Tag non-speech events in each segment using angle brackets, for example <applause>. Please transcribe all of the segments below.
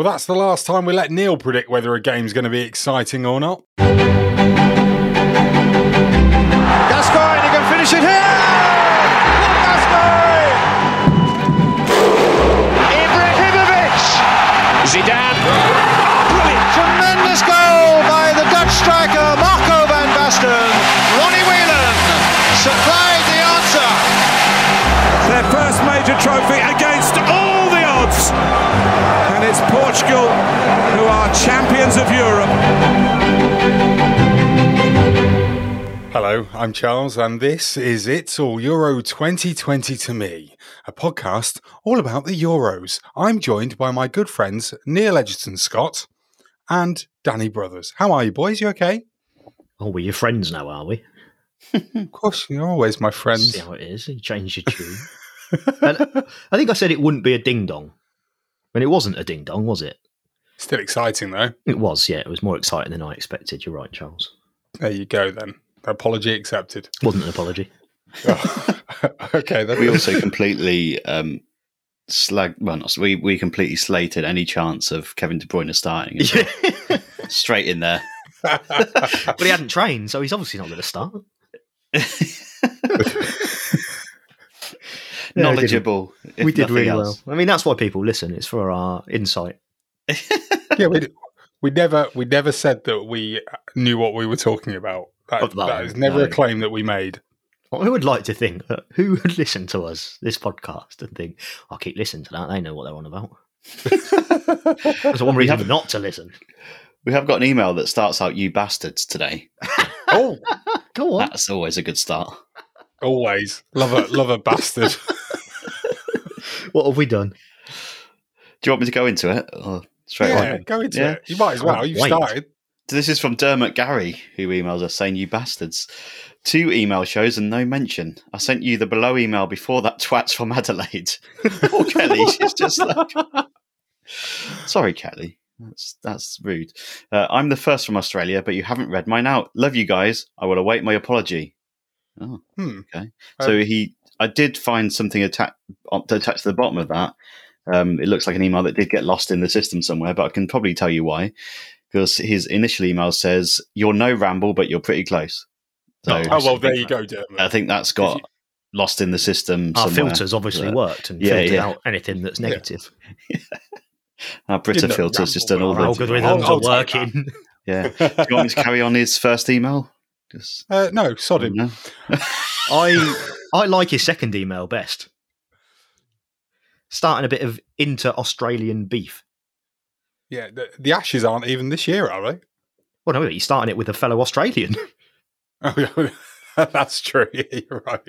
Well, that's the last time we let Neil predict whether a game's going to be exciting or not. Gascoigne, he can finish it here! I'm Charles, and this is It's All Euro 2020 to Me, a podcast all about the Euros. I'm joined by my good friends Neil Edgerton Scott and Danny Brothers. How are you, boys? You okay? Oh, we're your friends now, are we? Of course, you're always my friends. See how it is. You changed your tune. and I think I said it wouldn't be a ding dong. And it wasn't a ding dong, was it? Still exciting, though. It was, yeah. It was more exciting than I expected. You're right, Charles. There you go, then. Apology accepted. Wasn't an apology. <laughs> okay, then. we also completely um, slag. Well, not, we we completely slated any chance of Kevin De Bruyne starting. well. <laughs> Straight in there. <laughs> but he hadn't trained, so he's obviously not going to start. Knowledgeable. if we did nothing really else. well. I mean, that's why people listen. It's for our insight. yeah, we, we never we never said that we knew what we were talking about. That, Of that that one, never a claim that we made. I would like to think that who would <laughs> listen to us, this podcast, and think, I'll keep listening to that. They know what they're on about. <laughs> There's one reason not to listen. We have got an email that starts out "You bastards" today. <laughs> Oh, Go on. That's always a good start. always love a love a bastard. What have we done? Do you want me to go into it? Or straight yeah, away. go into Yeah. it. You might as well. You've started. This is from Dermot Gary, who emails us saying, You bastards. Two email shows and no mention. I sent you the below email before that twat's from <laughs> Adelaide. <laughs> Poor Kelly, she's just like. Sorry, Kelly. That's that's rude. Uh, I'm the first from Australia, but you haven't read mine out. Love you guys. I will await my apology. Oh, Hmm. okay. So Um, he, I did find something atta- attached to the bottom of that. Um, it looks like an email that did get lost in the system somewhere, but I can probably tell you why. Because his initial email says, "You're no ramble, but you're pretty close." So Oh, well, there you go, Dermot. I think that's got If lost in the system. Our somewhere. filters obviously But worked and Yeah, filtered yeah. out anything that's negative. <laughs> Our Brita Didn't filters just done all ramble the. well. Our algorithms I'll- I'll are working. <laughs> Yeah. <laughs> Do you want me to carry on his first email? Just, Uh, no, sod him. I I like his second email best. Starting a bit of inter-Australian beef. Yeah, the, the Ashes aren't even this year, are they? Well, no, he's starting it with a fellow Australian. <laughs> Oh, yeah, <laughs> that's true. <laughs> Yeah, you're right.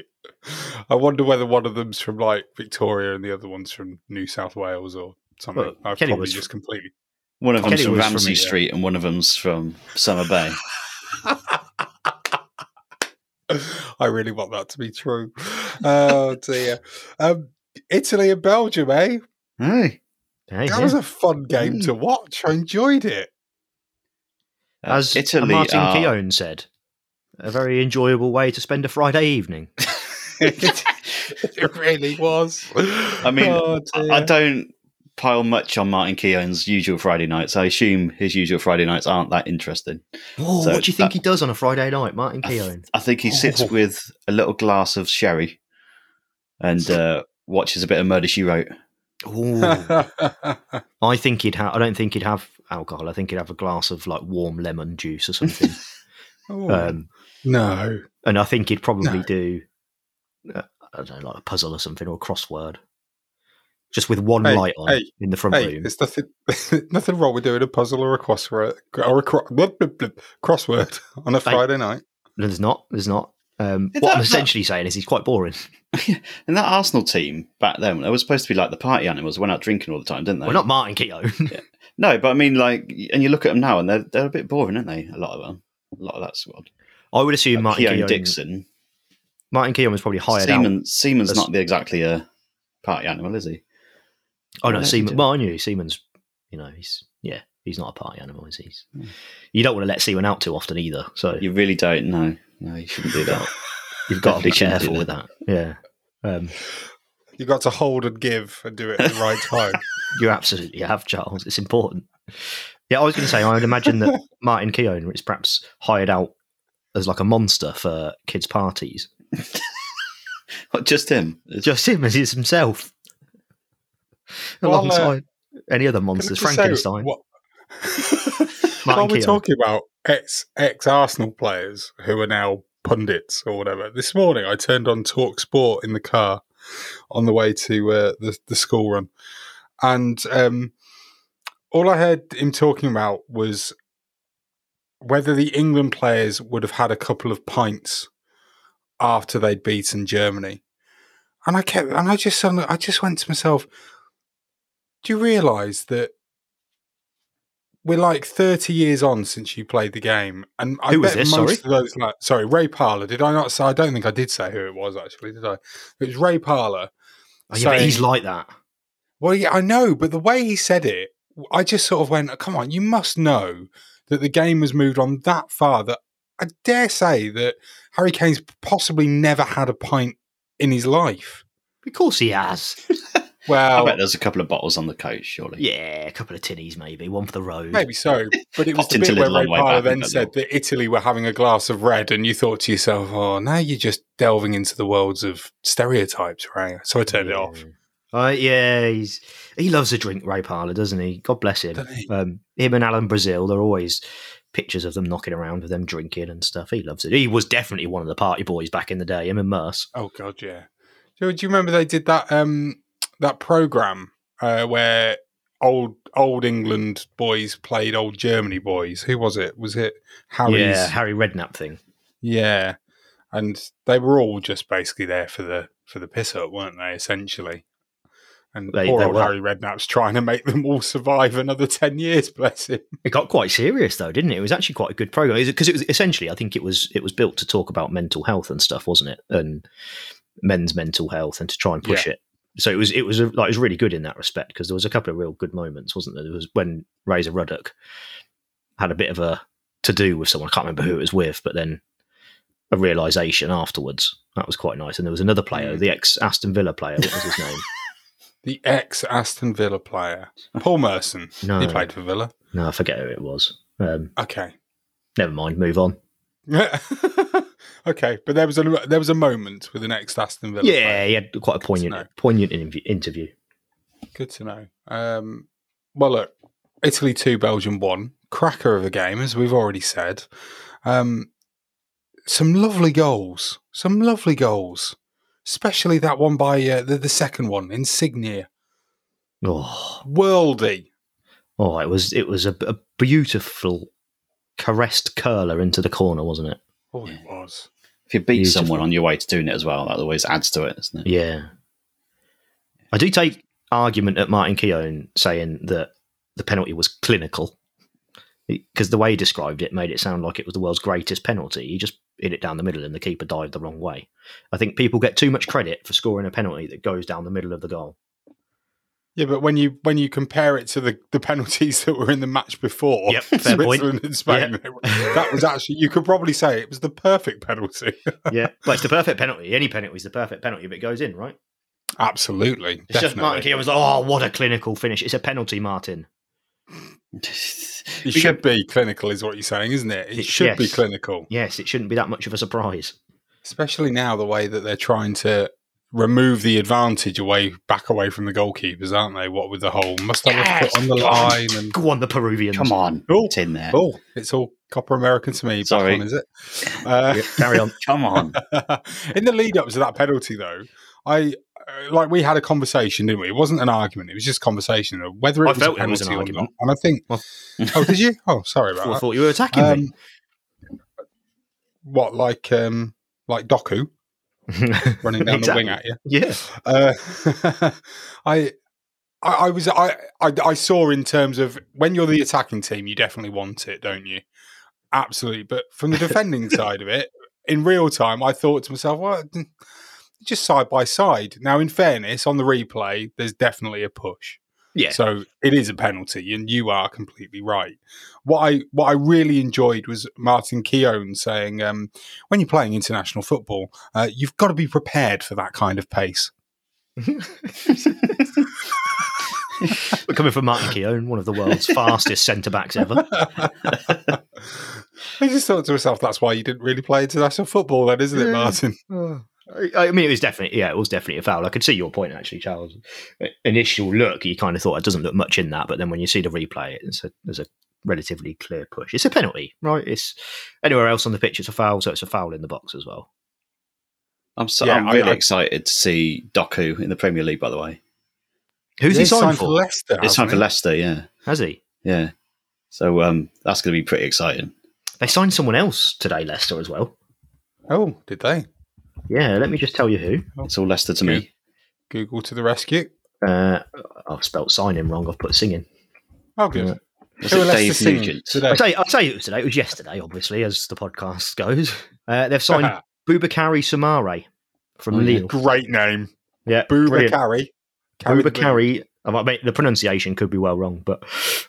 I wonder whether one of them's from like Victoria and the other one's from New South Wales or something. Well, I've Kelly probably was just completely. One of them's Kenny from was from Ramsay uh, Street and one of them's from Summer Bay. I really want that to be true. Oh dear. Um, Italy and Belgium, eh? Hey. Hey, That yeah. was a fun game to watch. I enjoyed it. Uh, As Italy Martin are- Keown said, a very enjoyable way to spend a Friday evening. <laughs> it really was. I mean, Oh, I- I don't pile much on Martin Keown's usual Friday nights. I assume his usual Friday nights aren't that interesting. Oh, So what do you think that- he does on a Friday night, Martin I, th- Keown? I think he sits Oh. with a little glass of sherry and <laughs> uh, watches a bit of Murder She Wrote. Ooh. I think he'd have. I don't think he'd have alcohol. I think he'd have a glass of like warm lemon juice or something. <laughs> Oh, um, no. and I think he'd probably No. do. Uh, I don't know, like a puzzle or something, or a crossword, just with one Hey, light on hey, in the front Hey, room. there's nothing, <laughs> nothing wrong with doing a puzzle or a crossword or a cro- blip, blip, blip, crossword on a Friday night. There's not. There's not. Um, what I'm essentially saying is he's quite boring. <laughs> And that Arsenal team back then, they were supposed to be like the party animals, went out drinking all the time, didn't they? We're not Martin Keown. <laughs> No, but I mean, like, and you look at them now, and they're they're a bit boring, aren't they? A lot of them, a lot of that squad. I would assume Like Martin Keown Keown. Dixon, Martin Keown was probably hired out. Seaman. Seaman's as- not the, exactly a party animal, is he? Oh no, What does he Seaman. Well, I knew Seaman's. You know, he's yeah, he's not a party animal, is he? He's- Hmm. You don't want to let Seaman out too often either. So You really don't. No, no, you shouldn't do that. <laughs> you've got to be definitely shouldn't do careful with that. Yeah. Um, You've got to hold and give and do it at the right <laughs> time. You absolutely have, Charles. It's important. Yeah, I was going to say, I would imagine that <laughs> Martin Keown is perhaps hired out as like a monster for kids' parties. <laughs> What, just him. Just him as is himself. Well, uh, Alongside any other monsters. just say Frankenstein. what- Martin While we're Keown. talking about ex ex Arsenal players who are now pundits or whatever, this morning I turned on Talk Sport in the car on the way to uh, the the school run, and um, all I heard him talking about was whether the England players would have had a couple of pints after they'd beaten Germany, and I kept and I just suddenly I just went to myself, do you realise that? We're like 30 years on since you played the game. And I Who was bet this, most sorry? of those, like, sorry, Ray Parlour. Did I not say? I don't think I did say who it was, actually, did I? It was Ray Parlour. Oh, yeah, saying- he's like that. well, yeah, I know, but the way he said it, I just sort of went, come on, you must know that the game has moved on that far that I dare say that Harry Kane's possibly never had a pint in his life. Of course he has. <laughs> I Well, bet there's a couple of bottles on the coach, surely. yeah, a couple of tinnies maybe, one for the road. Maybe so, but it was the bit where Ray Parlour then said that Italy were having a glass of red, and you thought to yourself, "Oh, now you're just delving into the worlds of stereotypes, Ray." So I turned it off. Uh, yeah, he's he loves a drink, Ray Parlour, doesn't he? God bless him. Um, him and Alan Brazil, they're always pictures of them knocking around with them drinking and stuff. He loves it. He was definitely one of the party boys back in the day. Him and Merse. Oh God, yeah. Do, do you remember they did that um that program uh, where old old England boys played old Germany boys? Who was it? Was it Harry's? Yeah, Harry Redknapp thing. Yeah, and they were all just basically there for the for the piss up, weren't they? Essentially, and They- poor they old were. Harry Redknapp's trying to make them all survive another ten years. Bless him. It got quite serious though, didn't it? It was actually quite a good program because it was essentially, I think it was it was built to talk about mental health and stuff, wasn't it? And men's mental health and to try and push it. So it was it was a, like it was really good in that respect because there was a couple of real good moments, wasn't there? There was when Razor Ruddock had a bit of a to do with someone. I can't remember who it was with, but then a realization afterwards. That was quite nice. And there was another player, Mm. the ex Aston Villa player. What was his name? <laughs> The ex Aston Villa player, Paul Merson. No. He played for Villa. no, I forget who it was. Um, Okay. never mind. Move on. <laughs> okay, but there was a there was a moment with an ex Aston Villa. Yeah, he had quite a poignant, poignant interview. interview. Good to know. Um, well, look, Italy two, Belgium one. Cracker of a game, as we've already said. Um, some lovely goals. Some lovely goals. Especially that one by uh, the, the second one, Insigne. Oh, Worldy. oh, it was it was a, a beautiful caressed curler into the corner, wasn't it? Oh, it was. If you beat Beautiful. someone on your way to doing it as well, that always adds to it, doesn't it? Yeah. I do take argument at Martin Keown saying that the penalty was clinical because the way he described it made it sound like it was the world's greatest penalty. He just hit it down the middle and the keeper dived the wrong way. I think people get too much credit for scoring a penalty that goes down the middle of the goal. Yeah, but when you when you compare it to the, the penalties that were in the match before, Yep, fair <laughs> point. Switzerland and Spain, that was actually you could probably say it was the perfect penalty. <laughs> Yeah, but it's the perfect penalty. Any penalty is the perfect penalty if it goes in, right? Absolutely, It's just Martin definitely. Keown was like, "Oh, what a clinical finish! It's a penalty, Martin." It should be clinical, is what you're saying, isn't it? It It- should be clinical, Yes, it shouldn't be that much of a surprise. especially now the way that they're trying to remove the advantage away back away from the goalkeepers, aren't they? What with the whole must have a foot on the line and Go on, the Peruvians. Come on, Oh. it's in there. oh, it's all Copa American to me. Sorry. On, is it? Uh, Yeah, carry on. <laughs> Come on. in the lead up to that penalty, though, I uh, like we had a conversation, didn't we? It wasn't an argument; it was just conversation of whether it I was felt a it was an penalty or argument. not. And I think, Well- <laughs> oh, did you? Oh, sorry I about that. thought you were attacking Um, what like um like Doku me. <laughs> running down Exactly. the wing at you? Yeah. Uh, <laughs> I, I, I was, I, I, I saw in terms of when you're the attacking team, you definitely want it, don't you? Absolutely. But from the defending <laughs> side of it, in real time, I thought to myself, well, mm, just side by side. Now, in fairness, on the replay, there's definitely a push. Yeah. So it is a penalty, and you are completely right. What I what I really enjoyed was Martin Keown saying, um, when you're playing international football, uh, you've got to be prepared for that kind of pace. We're coming from Martin Keown, one of the world's <laughs> fastest centre backs ever. I just thought to myself, that's why you didn't really play international football, then, isn't it, Martin? I I mean, it was definitely, yeah, it was definitely a foul. I could see your point, actually, Charles. Initial look, you kind of thought it doesn't look much in that, but then when you see the replay, it's a, there's a relatively clear push. It's a penalty, right? It's anywhere else on the pitch, it's a foul, so it's a foul in the box as well. I'm so Yeah, I'm really I- excited to see Doku in the Premier League. By the way, Who's he He's signed for? Leicester. it's time for? Leicester. Yeah, Has he? yeah. So um, that's going to be pretty exciting. They signed someone else today, Leicester, as well. Oh, did they? Yeah, let me just tell you who. It's all Leicester to me. Google to the rescue. Uh, I've spelt signing wrong. I've put singing. Oh, good. Yeah. Was Who it are Dave singing Nugent? today? I'll tell, you, I'll tell you it was today. It was yesterday, obviously, as the podcast goes. Uh, they've signed <laughs> Boubakary Samare from Oh. Lille. Great name. Yeah, Booba brilliant. Carry. Carry the. Boubakary. I might make- the pronunciation could be well wrong, but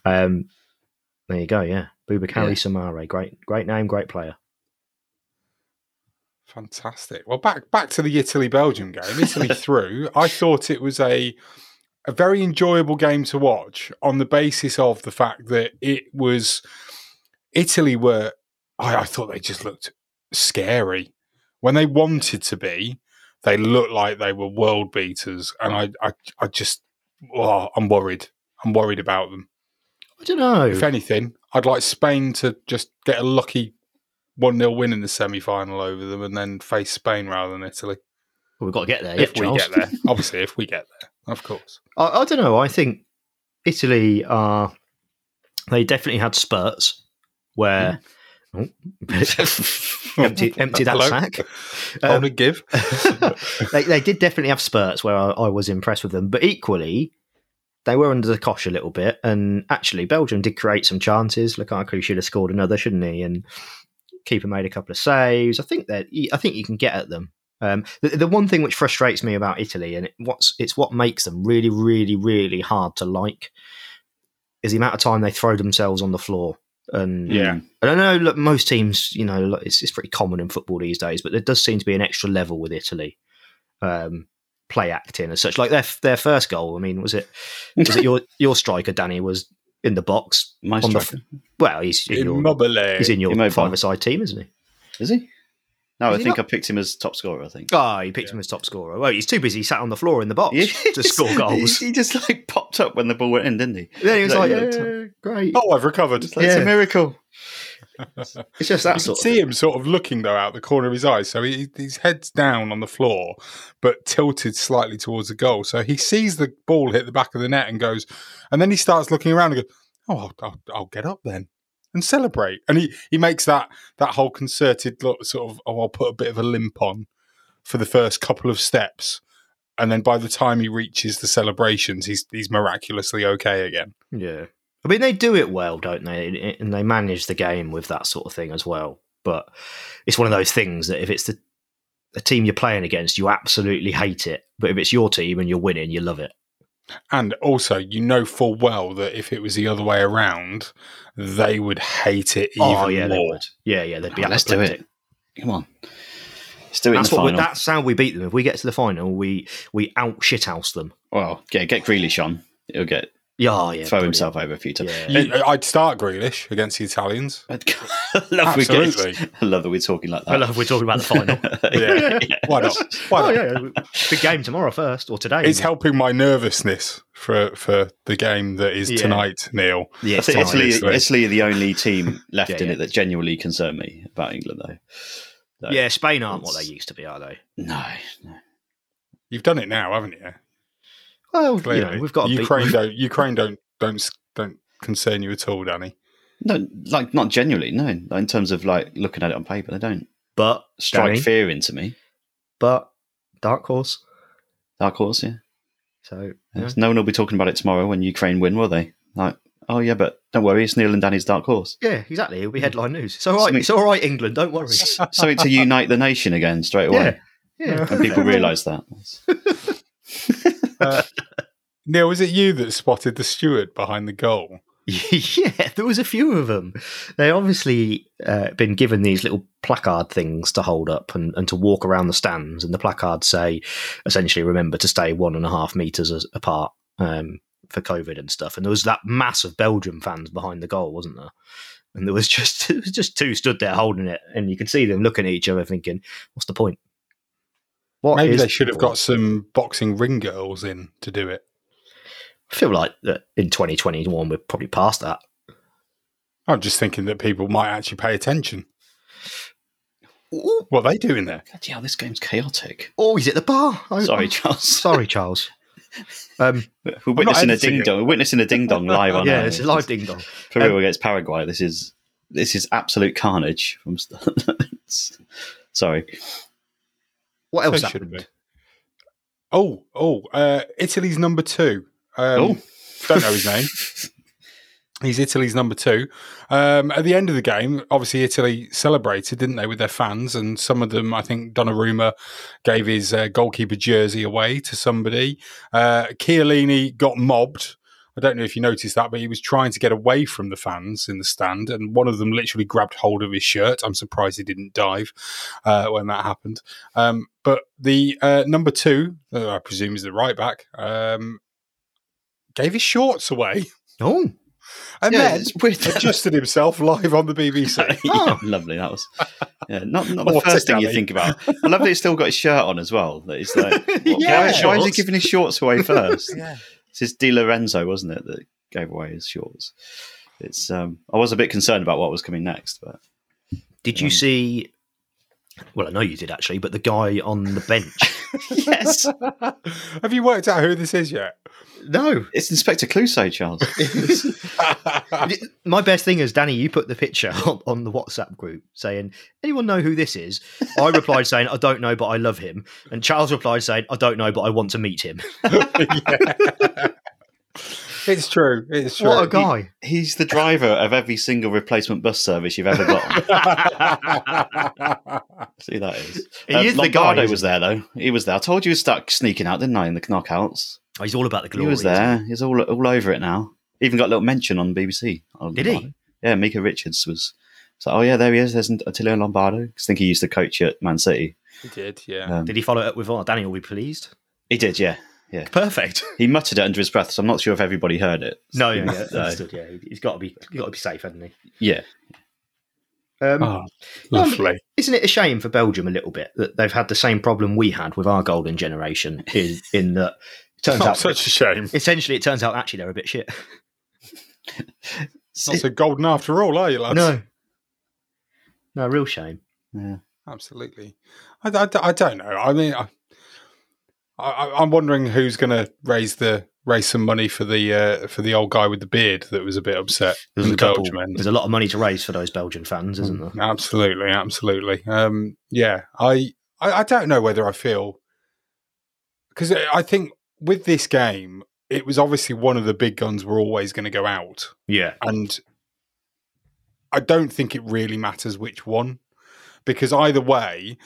um, there you go. Yeah, Boubakary Yeah. Samare. Great, great name, great player. Fantastic. Well, back back to the Italy Belgium game. Italy <laughs> through. I thought it was a a very enjoyable game to watch on the basis of the fact that it was Italy were. I, I thought they just looked scary when they wanted to be. They looked like they were world beaters, and I I, I just oh, I'm worried. I'm worried about them. I don't know. If anything, I'd like Spain to just get a lucky 1 0 win in the semi final over them and then face Spain rather than Italy. Well, we've got to get there. If yeah, we Charles. get there. <laughs> Obviously, if we get there, of course. I, I don't know. I think Italy are. They definitely had spurts where. <laughs> Oh, <laughs> empty, empty that Hello? sack. Hold Um, and give. they, they did definitely have spurts where I, I was impressed with them, but equally, they were under the cosh a little bit. And actually, Belgium did create some chances. Lukaku should have scored another, shouldn't he? And keeper made a couple of saves. I think that I think you can get at them. Um, the, the one thing which frustrates me about Italy, and it, what's it's what makes them really, really, really hard to like, is the amount of time they throw themselves on the floor. And Yeah. I don't know. Look, most teams, you know, it's, it's pretty common in football these days, but there does seem to be an extra level with Italy, um, play acting as such. Like their their first goal. I mean, was it was it <laughs> your your striker Danny was in the box My on the striker. well, he's in your, he's in your Immobile. five-a-side team, isn't he? Is he? No, Is I think not? I picked him as top scorer. I think. Oh, he picked him as top scorer. Well, he's too busy he sat on the floor in the box to score <laughs> goals. He just like popped up when the ball went in, didn't he? Yeah, he was like, Yeah, yeah, great. Oh, I've recovered. It's, Yeah. a miracle. <laughs> It's just that You can sort of see thing. him sort of looking though out the corner of his eye. So he, his head's down on the floor, but tilted slightly towards the goal. So he sees the ball hit the back of the net and goes, and then he starts looking around and goes, "Oh, I'll, I'll, I'll get up then and celebrate." And he he makes that that whole concerted look, sort of, "Oh, I'll put a bit of a limp on for the first couple of steps." And then by the time he reaches the celebrations, he's he's miraculously okay again. Yeah. I mean, they do it well, don't they? And they manage the game with that sort of thing as well. But it's one of those things that if it's the a team you're playing against, you absolutely hate it. But if it's your team and you're winning, you love it. And also, you know full well that if it was the other way around, they would hate it oh, even oh yeah, they more. would. Yeah, yeah, they'd be Oh, let's do it. Come on. Let's do it That's in the what. We, final. that's how we beat them. If we get to the final, we we out shithouse them. Well, get get Grealish on. He'll get Yeah, yeah. throw brilliant. himself over a few times. Yeah. You- I'd start Grealish against the Italians. <laughs> I love we get- Absolutely. I love that we're talking like that. I love we're talking about the final. <laughs> Yeah. Why not? Why oh not? yeah, yeah, big game tomorrow first or today. It's helping my nervousness for for the game that is Yeah. tonight, Neil. Yeah, I it's think tonight. Italy, obviously. Italy are the only team <laughs> left Yeah, in yeah. it that genuinely concern me about England, though. So, Yeah, Spain aren't what they used to be, are they? No, no. You've done it now, haven't you? Well, you Clearly, know, we've got Ukraine. beat, don't Ukraine don't don't don't concern you at all, Danny. No, like not genuinely, no. Like, in terms of like looking at it on paper, they don't but strike Danny, fear into me. but dark horse. Dark horse, yeah. So yeah. No one will be talking about it tomorrow when Ukraine win, will they? Like, oh yeah, but don't worry, it's Neil and Danny's dark horse. yeah, exactly. It'll be mm. headline news. It's all right. Something- It's all right, England. Don't worry. Something to unite the nation again straight away. Yeah, yeah. And people <laughs> realise that. <laughs> Uh, Neil, was it you that spotted the steward behind the goal? <laughs> yeah, there was a few of them. They obviously uh, been given these little placard things to hold up and, and to walk around the stands, and the placards say essentially, remember to stay one and a half meters apart um, for COVID and stuff, and there was that mass of Belgium fans behind the goal, wasn't there? And there was just <laughs> was just two stood there holding it, and you could see them looking at each other, thinking, "What's the point?" What Maybe they should have got some boxing ring girls in to do it. I feel like that in 2021 we're probably past that. I'm just thinking that people might actually pay attention. What are they doing there? God, yeah, this game's chaotic. Oh, he's at the bar. Sorry, Charles. <laughs> Sorry, Charles. Um, <laughs> we're witnessing a ding dong. We're witnessing a ding dong live on. <laughs> yeah, it's a live ding dong. Peru um, against Paraguay. This is this is absolute carnage. From sorry. What else happened? Oh, oh, uh, Italy's number two. Um, oh, don't know his name. <laughs> He's Italy's number two. Um, at the end of the game, obviously Italy celebrated, didn't they, with their fans? And some of them, I think Donnarumma gave his uh, goalkeeper jersey away to somebody. Uh, Chiellini got mobbed. I don't know if you noticed that, but he was trying to get away from the fans in the stand, and one of them literally grabbed hold of his shirt. I'm surprised he didn't dive uh, when that happened. Um, but the uh, number two, uh, I presume is the right back, um, gave his shorts away. <laughs> Oh. And yeah, then <laughs> adjusted himself live on the BBC. <laughs> oh. lovely. That was yeah, not, not the first thing you think about. I love that he's still got his shirt on as well. That he's like, yeah, why, why, is he giving his shorts away first? yeah. It's his Di Lorenzo, wasn't it, that gave away his shorts? It's. Um, I was a bit concerned about what was coming next, but did you um, see? Well, I know you did actually, but the guy on the bench. <laughs> yes. <laughs> Have you worked out who this is yet? No, it's Inspector Clouseau, Charles. <laughs> My best thing is, Danny, you put the picture on, on, the WhatsApp group saying, anyone know who this is? I replied saying, I don't know, but I love him. And Charles replied saying, I don't know, but I want to meet him. It's true. It's true. What a guy. He, he's the driver of every single replacement bus service you've ever got. <laughs> <laughs> See, that is. He um, is Lombardo the guy, was there, though. He was there. I told you to start sneaking out, didn't I, in the knockouts? Oh, he's all about the glory. He was there. He? He's all, all over it now. Even got a little mention on BBC. Did he? Yeah, Micah Richards was. So, oh, yeah, there he is. There's Attilio Lombardo. I think he used to coach at Man City. He did, yeah. Um, did he follow it up with, oh, Danny will be pleased? He did, yeah. Yeah, perfect. <laughs> He muttered it under his breath, so I'm not sure if everybody heard it. No, yeah, yeah, understood. Yeah, he's got to be, he's got to be safe, hasn't he? Yeah. Um, oh, lovely. Um, isn't it a shame for Belgium a little bit that they've had the same problem we had with our golden generation? In, <laughs> in that, it turns oh, out such a shame. Essentially, it turns out actually they're a bit shit. Not so golden after all, are you, lads? No, no, real shame. Yeah, absolutely. I, I, I don't know. I mean, I, I, am wondering who's going to raise the raise some money for the uh, for the old guy with the beard that was a bit upset. There's a, couple, there's a lot of money to raise for those Belgian fans, isn't there? Mm, absolutely, absolutely. Um, yeah, I, I, I don't know whether I feel because I think with this game, it was obviously one of the big guns were always going to go out. Yeah, and I don't think it really matters which one because either way,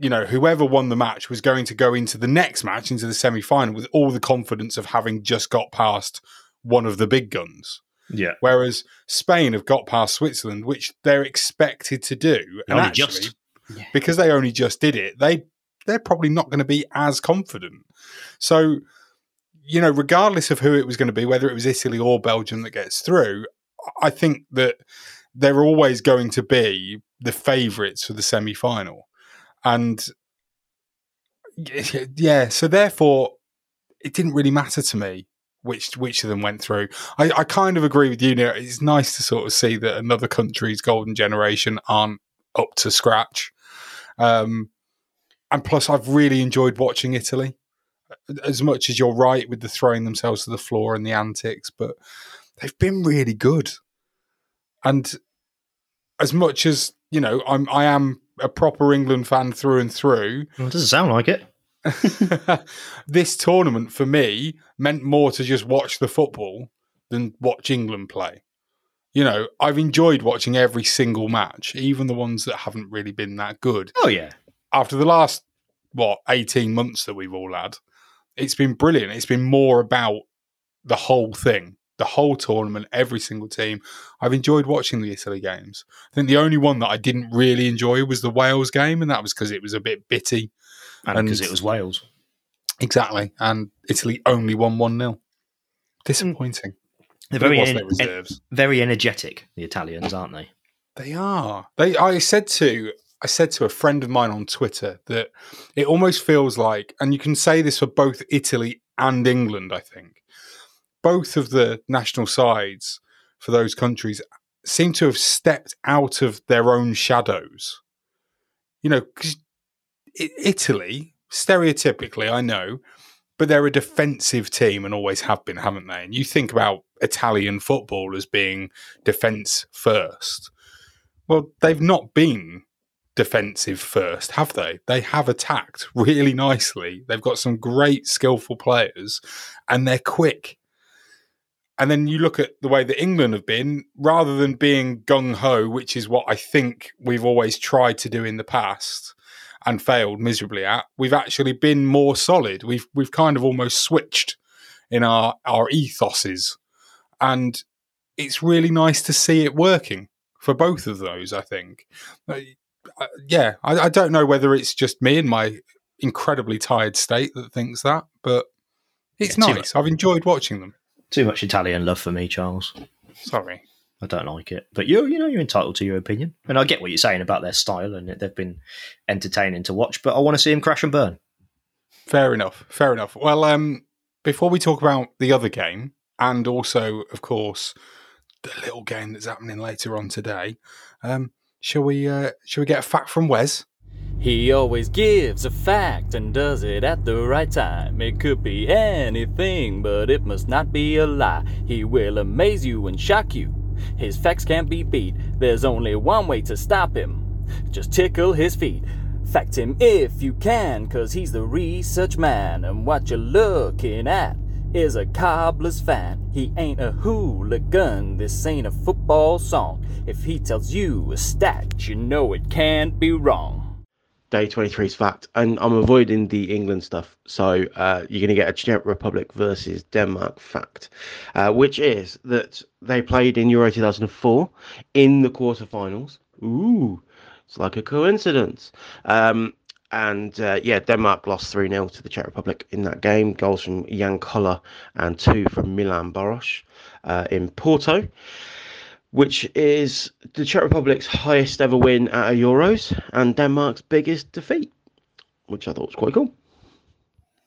you know, whoever won the match was going to go into the next match, into the semi final, with all the confidence of having just got past one of the big guns. Yeah. Whereas Spain have got past Switzerland, which they're expected to do. And only actually, just. Because they only just did it, they they're probably not going to be as confident. So, you know, regardless of who it was going to be, whether it was Italy or Belgium that gets through, I think that they're always going to be the favourites for the semi final and yeah, so therefore it didn't really matter to me which which of them went through. I, I kind of agree with you. Now. It's nice to sort of see that another country's golden generation aren't up to scratch. Um, and plus, I've really enjoyed watching Italy. As much as you're right with the throwing themselves to the floor and the antics, but they've been really good. And as much as you know, I'm I am a proper England fan through and through. Well, it doesn't sound like it. <laughs> this tournament for me meant more to just watch the football than watch England play. You know, I've enjoyed watching every single match, even the ones that haven't really been that good. Oh yeah. After the last what, 18 months that we've all had, it's been brilliant. It's been more about the whole thing the whole tournament, every single team. I've enjoyed watching the Italy games. I think the only one that I didn't really enjoy was the Wales game, and that was because it was a bit bitty. And because it was Wales. Exactly. And Italy only won 1 0. Disappointing. They're very en- reserves. en- very energetic. The Italians, aren't they? They are. They. I said to. I said to a friend of mine on Twitter that it almost feels like, and you can say this for both Italy and England. I think both of the national sides for those countries seem to have stepped out of their own shadows. You know, Italy, stereotypically, I know, but they're a defensive team and always have been, haven't they? And you think about Italian football as being defence first. Well, they've not been defensive first, have they? They have attacked really nicely. They've got some great, skillful players, and they're quick. And then you look at the way that England have been, rather than being gung ho, which is what I think we've always tried to do in the past and failed miserably at, we've actually been more solid. We've we've kind of almost switched in our our ethoses, and it's really nice to see it working for both of those. I think, Uh, uh, yeah, I, I don't know whether it's just me in my incredibly tired state that thinks that, but it's Yeah, nice. I've enjoyed watching them. Too much Italian love for me, Charles. Sorry. I don't like it, but you you know you're entitled to your opinion, and I get what you're saying about their style and they've been entertaining to watch. But I want to see them crash and burn. Fair enough. Fair enough. Well, um, before we talk about the other game, and also, of course, the little game that's happening later on today, um, shall we? Uh, shall we get a fact from Wes? He always gives a fact and does it at the right time. It could be anything, but it must not be a lie. He will amaze you and shock you. His facts can't be beat. There's only one way to stop him. Just tickle his feet. Fact him if you can, cause he's the research man. And what you're looking at is a cobbler's fan. He ain't a hooligan, this ain't a football song. If he tells you a stat, you know it can't be wrong. Day 23 is fact, and I'm avoiding the England stuff. So uh, you're going to get a Czech Republic versus Denmark fact, uh, which is that they played in Euro 2004 in the quarterfinals. Ooh, it's like a coincidence. Um, and uh, yeah, Denmark lost 3 0 to the Czech Republic in that game. Goals from Jan Koller and two from Milan Baros uh, in Porto which is the Czech Republic's highest ever win at a Euros and Denmark's biggest defeat, which I thought was quite cool.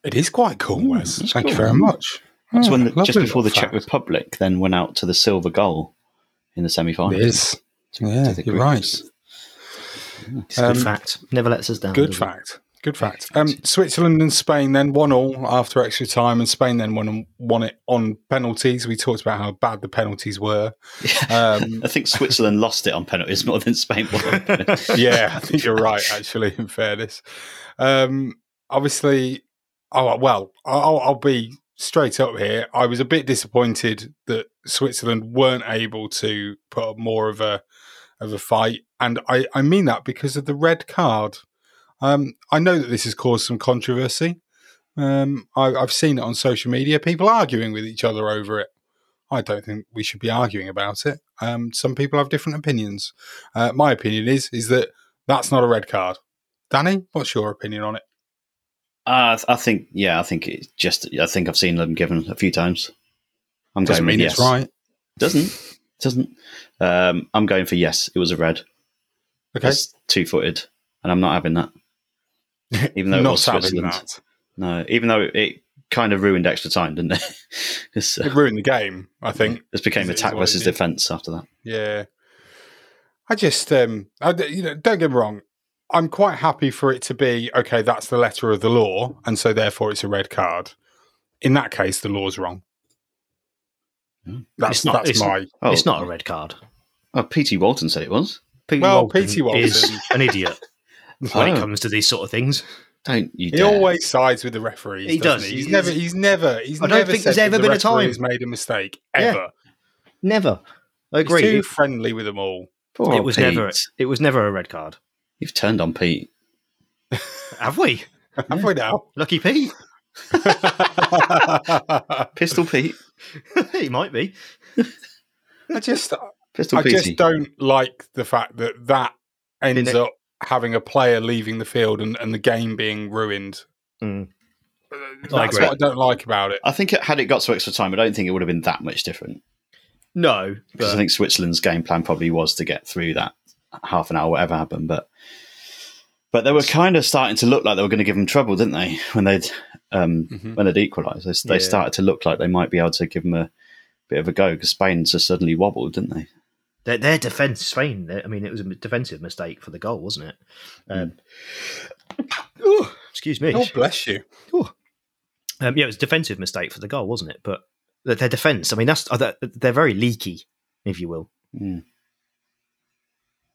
It is quite cool, Wes. that's Thank you very much. That's Oh, when the, just before the little Czech. Republic then went out to the silver goal in the semi final. It is. Yeah, the you're right. groups. It's a Um, good fact. Never lets us down. Good does it? fact. Good fact. Um, Switzerland and Spain then one all after extra time, and Spain then won won it on penalties. We talked about how bad the penalties were. Um, <laughs> I think Switzerland lost it on penalties more than Spain won. <laughs> yeah, I think you're right. Actually, in fairness, um, obviously, oh well, I'll, I'll be straight up here. I was a bit disappointed that Switzerland weren't able to put up more of a of a fight, and I, I mean that because of the red card. Um, I know that this has caused some controversy. Um, I, I've seen it on social media. People arguing with each other over it. I don't think we should be arguing about it. Um, some people have different opinions. Uh, my opinion is is that that's not a red card. Danny, what's your opinion on it? Uh, I think, yeah, I think it's just, I think I've seen them given a few times. I'm Doesn't going mean with it's yes. right. Doesn't, doesn't. Um, I'm going for yes, it was a red. Okay, It's two footed, and I'm not having that. <laughs> Even though it not was having Switzerland. that. No, even though it kind of ruined extra time, didn't it? <laughs> It's, uh, It ruined the game. I think. this became Is it- is attack versus defense after that. Yeah. I just, um, I, you know, don't get me wrong. I'm quite happy for it to be okay. That's the letter of the law, and so therefore it's a red card. In that case, the law's wrong. That's It's not- that's it's- my Oh, It's not a red card. Oh, P.T. Walton said it was. P.T. well. Walton, P.T. Walton, is an idiot when Oh. it comes to these sort of things. don't you he dare. always sides with the referees. He doesn't does. He? He's He- never. He's never. He's I don't never think there's ever the been a time. he's made a mistake Yeah. ever. Never. I He's agree. too It, friendly with them all. Poor it was Pete. never. It was never a red card. You've turned on Pete. Have we? Have we now? <laughs> Lucky Pete. <laughs> Pistol Pete. <laughs> he might be. I just, Pistol I Pete. just don't like the fact that that ends it? up having a player leaving the field and, and the game being ruined. Mm. That's agree. what I don't like about it. I think it, had it got to extra time, I don't think it would have been that much different. No, Because I think Switzerland's game plan probably was to get through that half an hour, whatever happened. But but they were kind of starting to look like they were going to give them trouble, didn't they? When they'd um, Mhm. when they'd equalised, they, they Yeah. started to look like they might be able to give them a bit of a go because Spain just suddenly wobbled, didn't they? Their, their defense, Spain. their- I mean, it was a defensive mistake for the goal, wasn't it? Um, excuse me. Oh, bless you. Um, yeah, it was a defensive mistake for the goal, wasn't it? But their their defense. I mean, that's uh, they're- they're very leaky, if you will. Mm.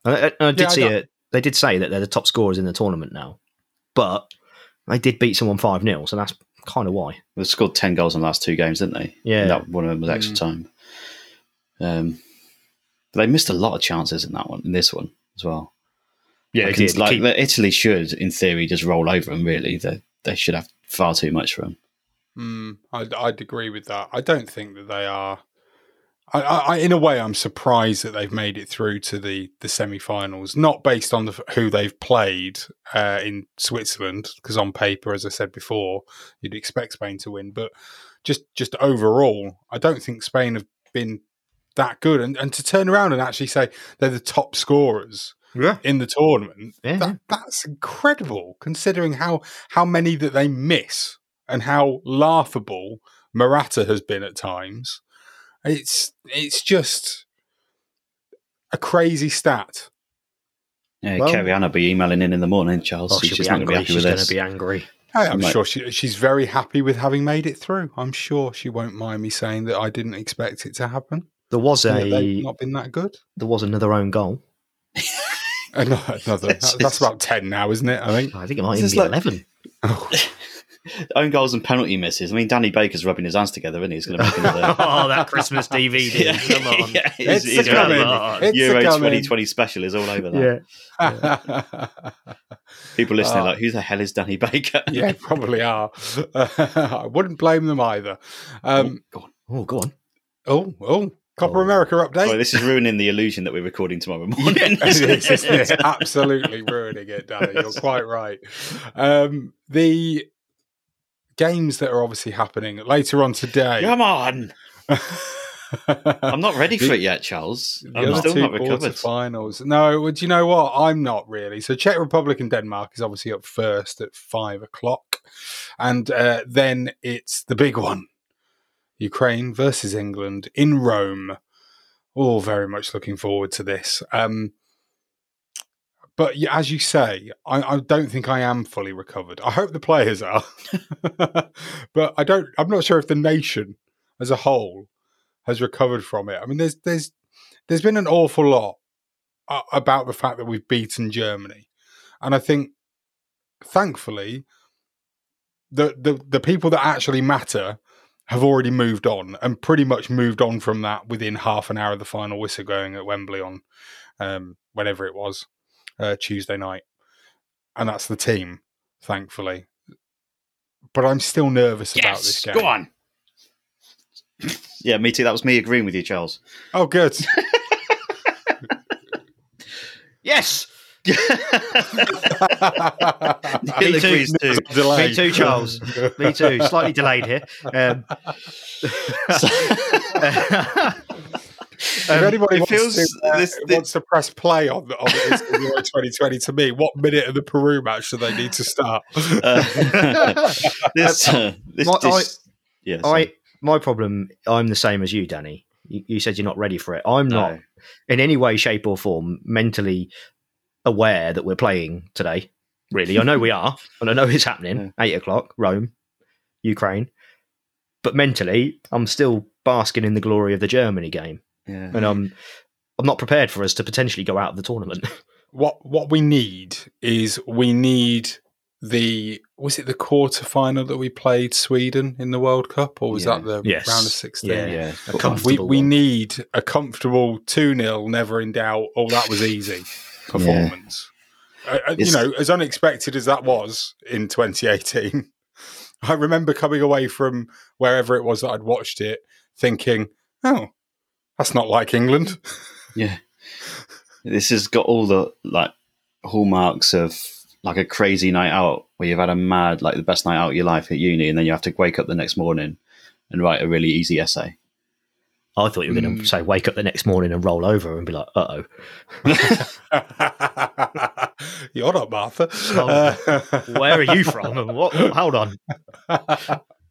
I, I, I did Yeah, see don't- it. They did say that they're the top scorers in the tournament now, but they did beat someone five 0 so that's kind of why. They scored ten goals in the last two games, didn't they? Yeah. And that one of them was extra time. Um, but they missed a lot of chances in that one, in this one as well. Yeah, Like, it's like the- Italy should, in theory, just roll over them. Really, they they should have far too much for them. Mm, I'd, I'd agree with that. I don't think that they are. I, I, I- in a way, I'm surprised that they've made it through to the the semi-finals, not based on the, who they've played uh, in Switzerland, because on paper, as I said before, you'd expect Spain to win, but just just overall, I don't think Spain have been that good, and, and to turn around and actually say they're the top scorers yeah, in the tournament, Yeah. that, that's incredible considering how how many that they miss and how laughable Morata has been at times. It's it's just a crazy stat. Yeah, Well- Kerry Ann will be emailing in in the morning, Charles. oh, she's she'll be not going to be angry. happy She's with going this. to be angry. Hey, I'm sure she, she's very happy with having made it through. I'm sure she won't mind me saying that I didn't expect it to happen. There was that a not been that good. there was another own goal. <laughs> Another, another <laughs> It's- that's it's- about ten now, isn't it? I think. I think it might even be like- eleven. <laughs> Own goals and penalty misses. I mean, Danny Baker's rubbing his hands together, isn't he? He's going to make another. oh, that Christmas DVD! Yeah, Come on. yeah, he's- It's he's a got coming. a It's Euro 2020 special is all over that. Yeah. People listening Oh. are like, who the hell is Danny Baker? yeah, probably are. I wouldn't blame them either. Um, Go on. Oh, go on. oh, oh, Copa Oh. America update. Sorry, this is ruining the illusion that we're recording tomorrow <laughs> morning. It is, <laughs> isn't it? absolutely ruining it, Danny. You're quite right. Um, the games that are obviously happening later on today. Come on. <laughs> I'm not ready for it yet, Charles. The I'm still not recovered. Finals. No, well, do you know what? I'm not really. So Czech Republic and Denmark is obviously up first at five o'clock, and uh, then it's the big one: Ukraine versus England in Rome. All very much looking forward to this. Um, but as you say, I, I don't think I am fully recovered. I hope the players are, <laughs> but I don't. I'm not sure if the nation as a whole has recovered from it. I mean, there's there's there's been an awful lot about the fact that we've beaten Germany, and I think, thankfully, the the the people that actually matter have already moved on and pretty much moved on from that within half an hour of the final whistle going at Wembley on um, whenever it was uh, Tuesday night, and that's the team, thankfully. But I'm still nervous about this Yes, game. go on. <laughs> yeah, me too. That was me agreeing with you, Charles. Oh, good. <laughs> Yes, Neil Me too. too. Me too, Charles. me too. Slightly delayed here. Um, if <laughs> anybody it wants, feels- to, uh, this- this- wants to press play on, on this Euro 2020 to me, what minute of the Peru match do they need to start? Uh, <laughs> this, <laughs> uh, this, My- this- yeah. I my problem. I'm the same as you, Danny. You, you said you're not ready for it. I'm not in any way, shape, or form mentally aware that we're playing today. Really, I know we are, <laughs> and I know it's happening. Eight o'clock, Rome, Ukraine. But mentally, I'm still basking in the glory of the Germany game, Yeah. and I'm I'm not prepared for us to potentially go out of the tournament. <laughs> what what we need is we need the was it the quarter final that we played Sweden in the World Cup or was Yeah. that the Yes. round of 16? Yeah. yeah. A we, comfortable we one. need a comfortable 2 0, never in doubt. Oh, that was easy performance. Uh, uh, you know, as unexpected as that was in 2018, <laughs> I remember coming away from wherever it was that I'd watched it thinking, oh, that's not like England. <laughs> Yeah. This has got all the like hallmarks of like a crazy night out where you've had a mad, like the best night out of your life at uni, and then you have to wake up the next morning and write a really easy essay. I thought you were going to say wake up the next morning and roll over and be like, uh oh. <laughs> You're not Martha. Oh, Where are you from? And what? Hold on.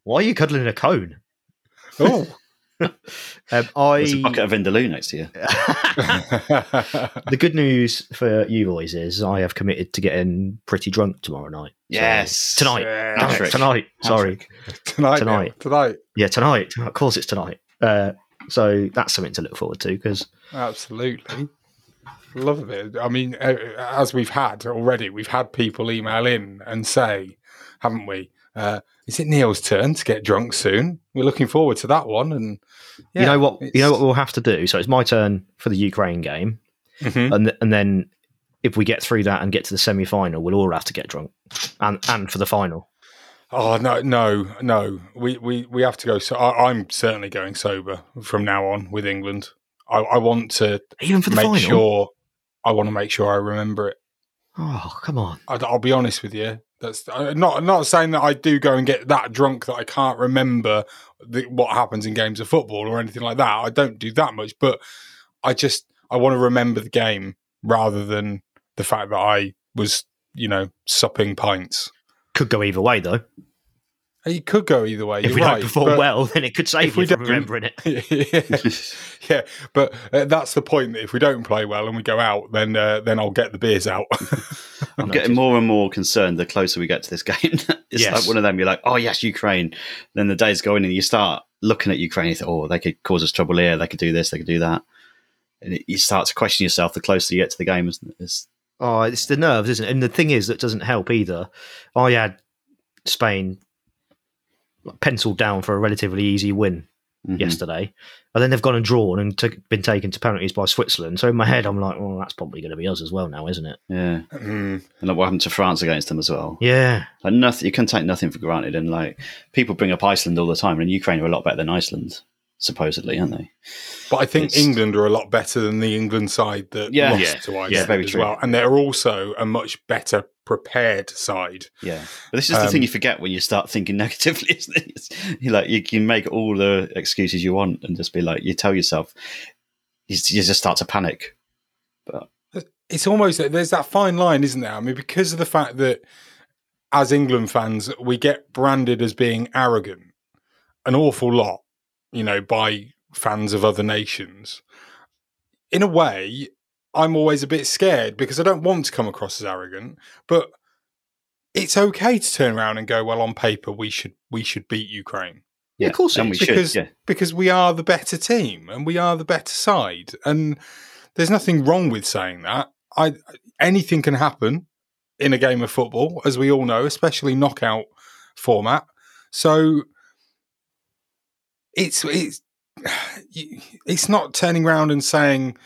Why are you cuddling a cone? oh. <laughs> Um, I There's a bucket of Vindaloo next to you. <laughs> the good news for you boys is I have committed to getting pretty drunk tomorrow night. So- Yes. tonight. Yeah. Damn Patrick. tonight. Sorry. Tonight. Tonight. Neil, Tonight. Yeah, tonight. Of course, it's tonight. Uh, so that's something to look forward to because Absolutely. Love it. I mean, as we've had already, we've had people email in and say, haven't we? Uh, is it Neil's turn to get drunk soon? We're looking forward to that one. And yeah, you know what you know what we'll have to do. So it's my turn for the Ukraine game, Mhm. and and then if we get through that and get to the semi final, we'll all have to get drunk, and and for the final. Oh no, no, no. We we we have to go. So I, I'm certainly going sober from now on with England. I, I want to Even for the make final. sure. I want to make sure I remember it. Oh come on! I, I'll be honest with you. That's uh, not not saying that I do go and get that drunk that I can't remember the, what happens in games of football or anything like that. I don't do that much, but I just I want to remember the game rather than the fact that I was you know supping pints. Could go either way though. It could go either way. If you're we right, don't perform well, then it could save if you we from remembering it. <laughs> yeah, yeah, but uh, that's the point. That if we don't play well and we go out, then uh, then I'll get the beers out. <laughs> I'm getting more and more concerned the closer we get to this <laughs> game. it's Yes. like one of them. You're like, oh yes, Ukraine. Then the days go in and you start looking at Ukraine. You think, oh, they could cause us trouble here. They could do this. They could do that. And it, you start to question yourself the closer you get to the game. Isn't it? It's, Oh, it's the nerves, isn't it? And the thing is, that doesn't help either. I had Spain penciled down for a relatively easy win mhm. yesterday, and then they've gone and drawn and took been taken to penalties by Switzerland. So in my head, I'm like, well, that's probably going to be us as well now, isn't it? Yeah. Mm. And like what happened to France against them as well. Yeah, Like nothing, you can take nothing for granted. And like people bring up Iceland all the time, and Ukraine are a lot better than Iceland, supposedly, aren't they? But I think It's- England are a lot better than the England side that Yeah. lost Yeah. to Iceland Yeah, very as true. well, and they're also a much better prepared side. Yeah, but this is the thing Um, you forget when you start thinking <laughs> negatively. Isn't it? It's, you like you can make all the excuses you want and just be like you tell yourself you, you just start to panic. But It's almost there's that fine line, isn't there? I mean, because of the fact that as England fans we get branded as being arrogant an awful lot, you know, by fans of other nations. In a way, I'm always a bit scared because I don't want to come across as arrogant, but it's okay to turn around and go, well, on paper we should we should beat Ukraine. yeah, of course. and we is. should. because yeah, because we are the better team and we are the better side and there's nothing wrong with saying that i anything can happen in a game of football as we all know especially knockout format so it's it's <sighs> it's not turning around and saying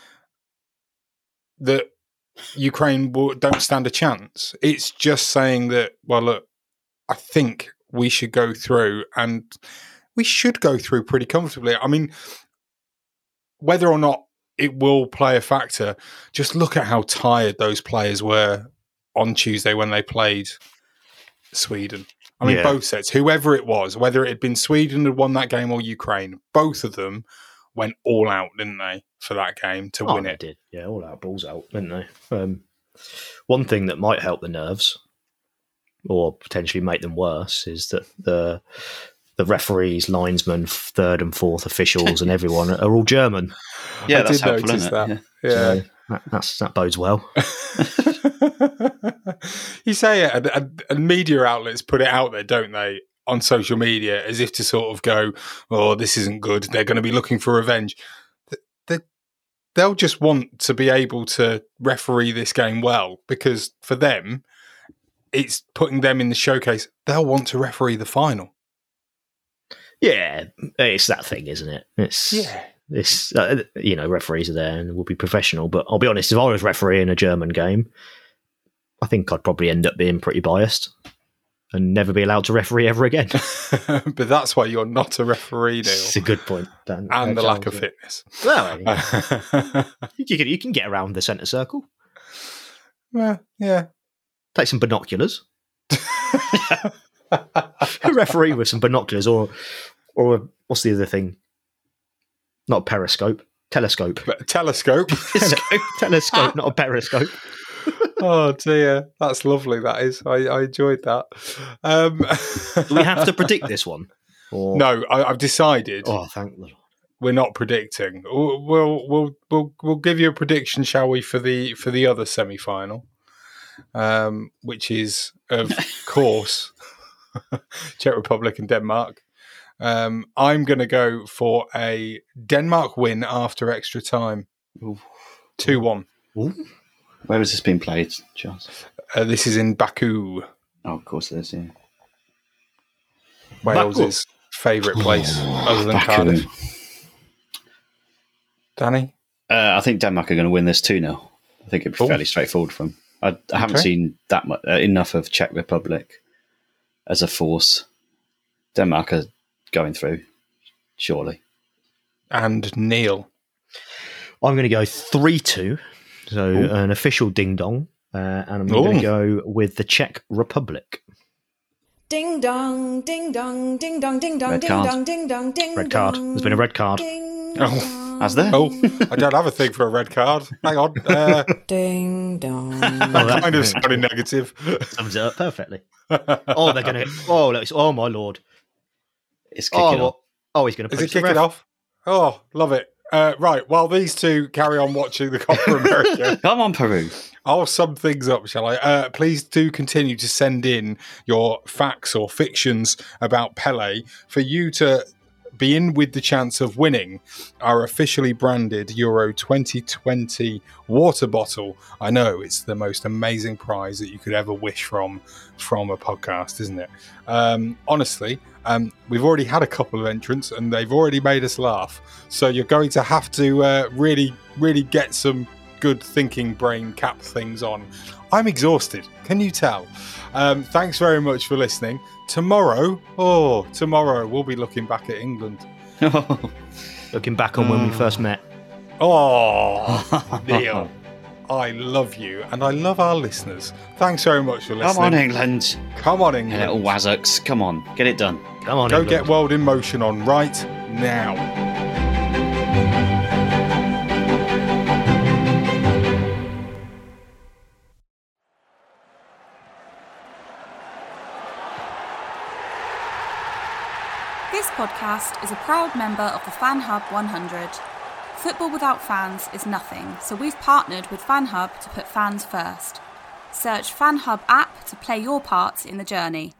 that Ukraine will, don't stand a chance. It's just saying that, well, look, I think we should go through and we should go through pretty comfortably. I mean, whether or not it will play a factor, just look at how tired those players were on Tuesday when they played Sweden. I mean, Yeah. both sets, whoever it was, whether it had been Sweden had won that game or Ukraine, both of them went all out, didn't they, for that game to Oh, win they it? did. Yeah, all out balls out, didn't they? Um, one thing that might help the nerves, or potentially make them worse, is that the the referees, linesmen, third and fourth officials, and everyone <laughs> are all German. yeah, I that's did helpful, isn't that. it? Yeah. So that, that's that bodes well. <laughs> you say it, and, and, and media outlets put it out there, don't they, on social media, as if to sort of go, "Oh, this isn't good." They're going to be looking for revenge. Th- They, they'll just want to be able to referee this game well because for them, it's putting them in the showcase. They'll want to referee the final. Yeah, it's that thing, isn't it? It's It's uh, you know referees are there and will be professional, but I'll be honest. If I was refereeing a German game, I think I'd probably end up being pretty biased and never be allowed to referee ever again. <laughs> but that's why you're not a referee, It's a good point, Dan. and the lack of Charles, fitness. Well, <laughs> you can, you can get around the centre circle. well, yeah, Take some binoculars. <laughs> a referee with some binoculars, or or a, what's the other thing? Not a periscope, telescope. Telescope. <laughs> telescope, <laughs> telescope, not a periscope. <laughs> oh dear, that's lovely. That is. I, I enjoyed that. Um, Do we have to predict this one? Or... No, I, have decided. Oh, thank the We're not predicting. We'll, we'll we'll we'll we'll give you a prediction, shall we, for the for the other semi final, um, which is of course Czech Republic and Denmark. Um, I'm going to go for a Denmark win after extra time. 2 1. Where has this been played, Charles? Uh, this is in Baku. Oh, of course it is, yeah. Wales' favourite place other than Baku. Cardiff. Danny? Uh, I think Denmark are going to win this 2 0. I think it'd be Oh. fairly straightforward for them. I, I haven't seen that much, uh, enough of Czech Republic as a force. Denmark are going through, surely. And Neil. I'm going to go 3 2. So an official ding dong. Uh, and I'm going to go with the Czech Republic. Ding dong, ding dong, ding dong, ding dong, ding dong, ding dong, ding Red card. There's been a red card. Ding Oh. dong, Has there? Oh, I don't have a thing for a red card. Hang on. Uh, ding dong. <laughs> that kind of sounded negative. Sums it up perfectly. Oh, they're going to. Oh, oh my lord. It's kicking Oh, off. oh, he's going to Is it the kicking ref. off? Oh, love it. Uh, right, while these two carry on watching the Copa <laughs> America, Come on, Peru. I'll sum things up, shall I? Uh, please do continue to send in your facts or fictions about Pele for you to be in with the chance of winning our officially branded Euro 2020 water bottle. I know it's the most amazing prize that you could ever wish from from a podcast, isn't it? Um, honestly, um, we've already had a couple of entrants and they've already made us laugh. So you're going to have to uh, really, really get some good thinking brain cap things on. I'm exhausted. Can you tell? Um, thanks very much for listening. Tomorrow, oh, tomorrow we'll be looking back at England. <laughs> Looking back on when we first met. Oh, Neil, <laughs> I love you and I love our listeners. Thanks very much for listening. Come on, England. Come on, You England. little Wazzocks. Come on, get it done. Come on, Go England. get World in Motion on right now. Podcast is a proud member of the Fan Hub 100. Football without fans is nothing, so we've partnered with Fan Hub to put fans first. Search Fan Hub app to play your part in the journey.